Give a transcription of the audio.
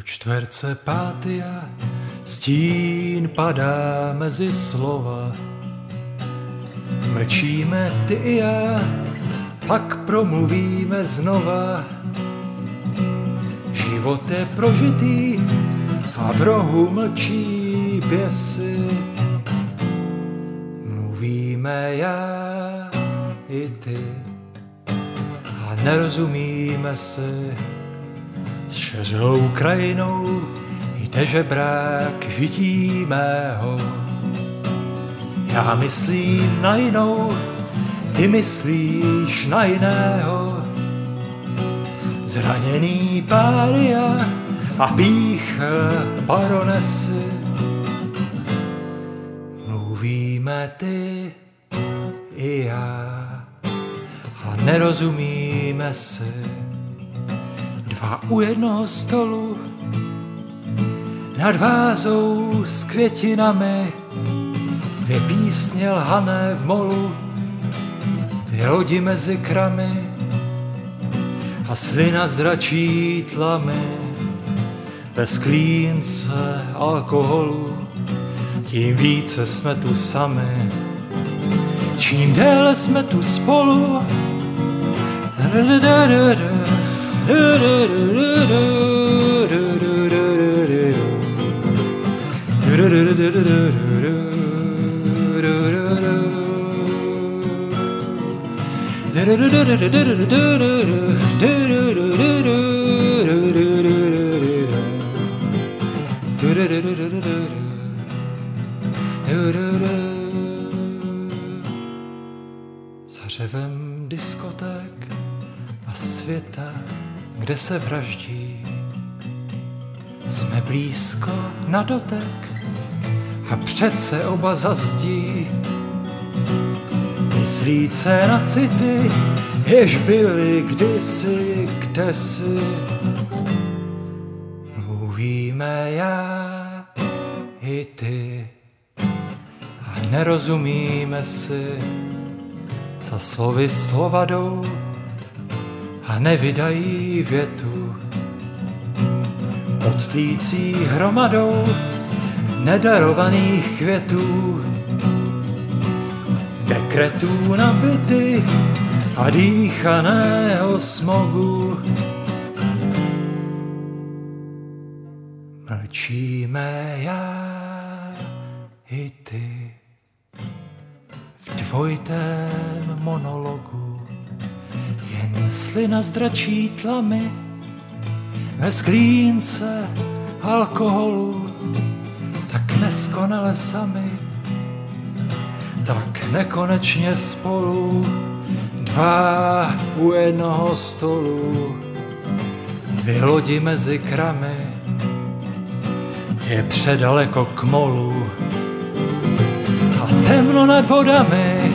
Do čtverce pátia stín padá mezi slova. Mlčíme ty i já, pak promluvíme znova. Život je prožitý a v rohu mlčí běsy. Mluvíme já i ty a nerozumíme si. S šeřou krajinou jde žebrák žití mého. Já myslím na jinou, ty myslíš na jiného. Zraněný pária a pích baronesy. Mluvíme ty i já a nerozumíme si. Dva u jednoho stolu nad vázou s květinami dvě písně lhané v molu dvě lodi mezi kramy a slina zdračí tlamy. Bez klínce alkoholu tím více jsme tu sami. Čím déle jsme tu spolu Za řevem diskoték a světa, kde se vraždí, jsme blízko na dotek a přece oba zazdí. Myslíce na city, jež byly kdysi, kdesi. Mluvíme já i ty a nerozumíme si. Za slovy slova jdou a nevydají větu. Pod tlící hromadou nedarovaných květů, dekretů nabity a dýchaného smogu. Mlčíme já i ty v dvojitém monologu, jen slina zdračí tlamy ve sklínce alkoholu tak neskonale sami, tak nekonečně spolu, dva u jednoho stolu, dvě lodi mezi kramy, je předaleko k molu a temno nad vodami.